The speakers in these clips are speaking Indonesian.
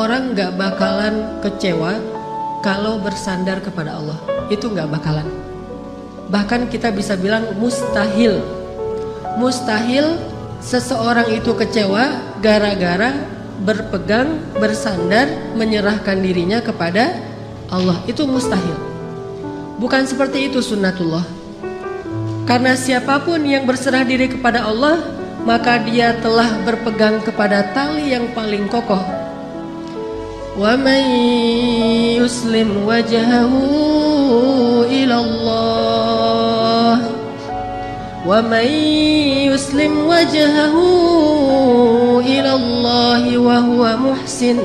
orang nggak bakalan kecewa kalau bersandar kepada Allah. Itu nggak bakalan. Bahkan kita bisa bilang mustahil. Mustahil seseorang itu kecewa gara-gara berpegang, bersandar, menyerahkan dirinya kepada Allah. Itu mustahil. Bukan seperti itu sunnatullah. Karena siapa pun yang berserah diri kepada Allah, maka dia telah berpegang kepada tali yang paling kokoh. Allah wa man yuslim wajhahu ila Allah wa huwa muhsin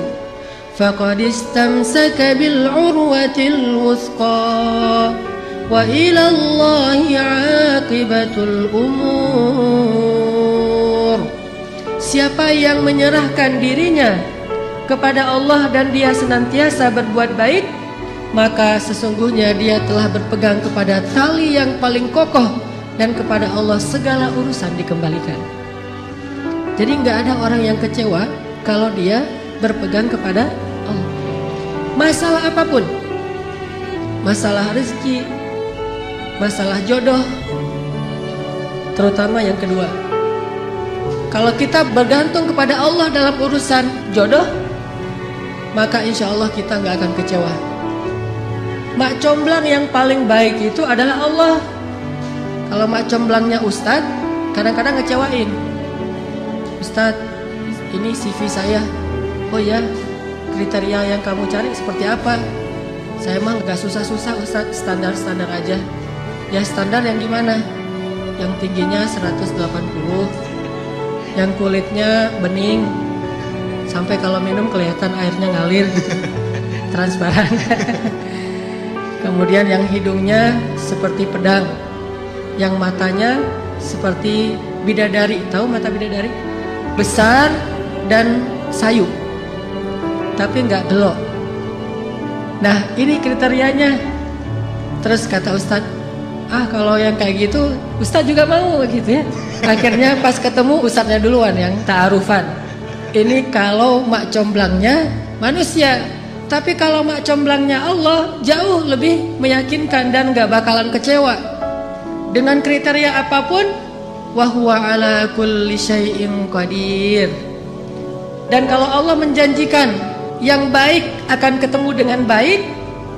faqad istamsaka bil urwatil wuthqa wa ila Allah 'aqibatul umur Siapa yang menyerahkan dirinya kepada Allah dan dia senantiasa berbuat baik maka sesungguhnya dia telah berpegang kepada tali yang paling kokoh dan kepada Allah segala urusan dikembalikan. Jadi nggak ada orang yang kecewa kalau dia berpegang kepada Allah. Masalah apa pun, masalah rezeki, masalah jodoh, terutama yang kedua. Kalau kita bergantung kepada Allah dalam urusan jodoh, maka insya Allah kita nggak akan kecewa. Mak comblang yang paling baik itu adalah Allah. Kalau mak comblangnya Ustadz, kadang-kadang ngecewain. Ustadz, ini CV saya. Oh ya, kriteria yang kamu cari seperti apa? Saya mah gak susah-susah Ustadz, standar-standar aja. Ya standar yang gimana? Yang tingginya 180, yang kulitnya bening, sampai kalau minum kelihatan airnya ngalir gitu, transparan. Kemudian yang hidungnya seperti pedang, yang matanya seperti bidadari. Tahu mata bidadari? Besar dan sayu, tapi nggak gelok. Nah ini kriterianya. Terus kata Ustadz, ah kalau yang kayak gitu Ustadz juga mau gitu ya. Akhirnya pas ketemu Ustadznya duluan yang ta'arufan. Ini kalau mak comblangnya manusia tapi kalau mak comblangnya Allah jauh lebih meyakinkan dan gak bakalan kecewa. Dengan kriteria apa pun, wahwa ala kulli syai'in qadir. Dan kalau Allah menjanjikan yang baik akan ketemu dengan baik,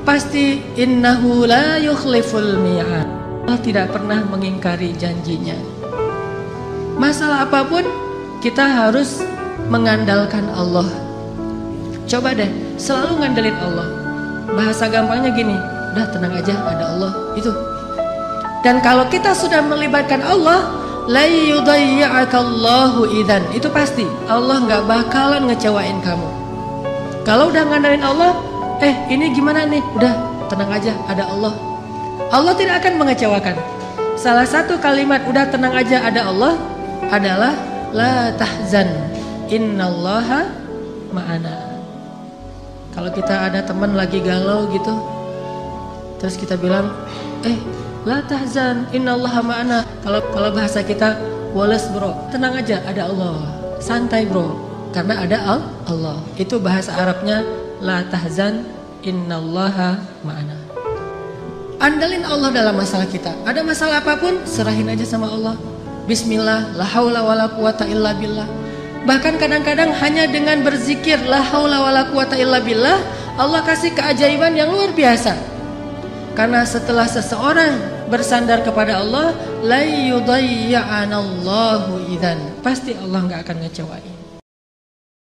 pasti innahu la yukhliful mi'ad. Allah tidak pernah mengingkari janjinya. Masalah apa pun, kita harus mengandalkan Allah. Coba deh, selalu ngandelin Allah. Bahasa gampangnya gini, udah tenang aja, ada Allah. Itu. Dan kalau kita sudah melibatkan Allah, la yudayya'akallahu idan. Itu pasti. Allah nggak bakalan ngecewain kamu. Kalau udah ngandelin Allah, eh ini gimana nih? Udah tenang aja, ada Allah. Allah tidak akan mengecewakan. Salah satu kalimat udah tenang aja ada Allah adalah la tahzan innallaha ma'ana. Kalau kita ada teman lagi galau gitu, terus kita bilang, eh, la tahzan, innallaha ma'ana. Kalau kalau bahasa kita, wales bro, tenang aja, ada Allah. Santai bro, karena ada al Allah. Itu bahasa Arabnya, la tahzan, innallaha ma'ana. Andalin Allah dalam masalah kita. Ada masalah apa pun, serahin aja sama Allah. Bismillah, la haula wala quwata illa billah. Bahkan kadang-kadang hanya dengan berzikir la haula wala quwata illa billah, Allah kasih keajaiban yang luar biasa. Karena setelah seseorang bersandar kepada Allah, la yudayya'anallahu idzan. Pasti Allah nggak akan ngecewain.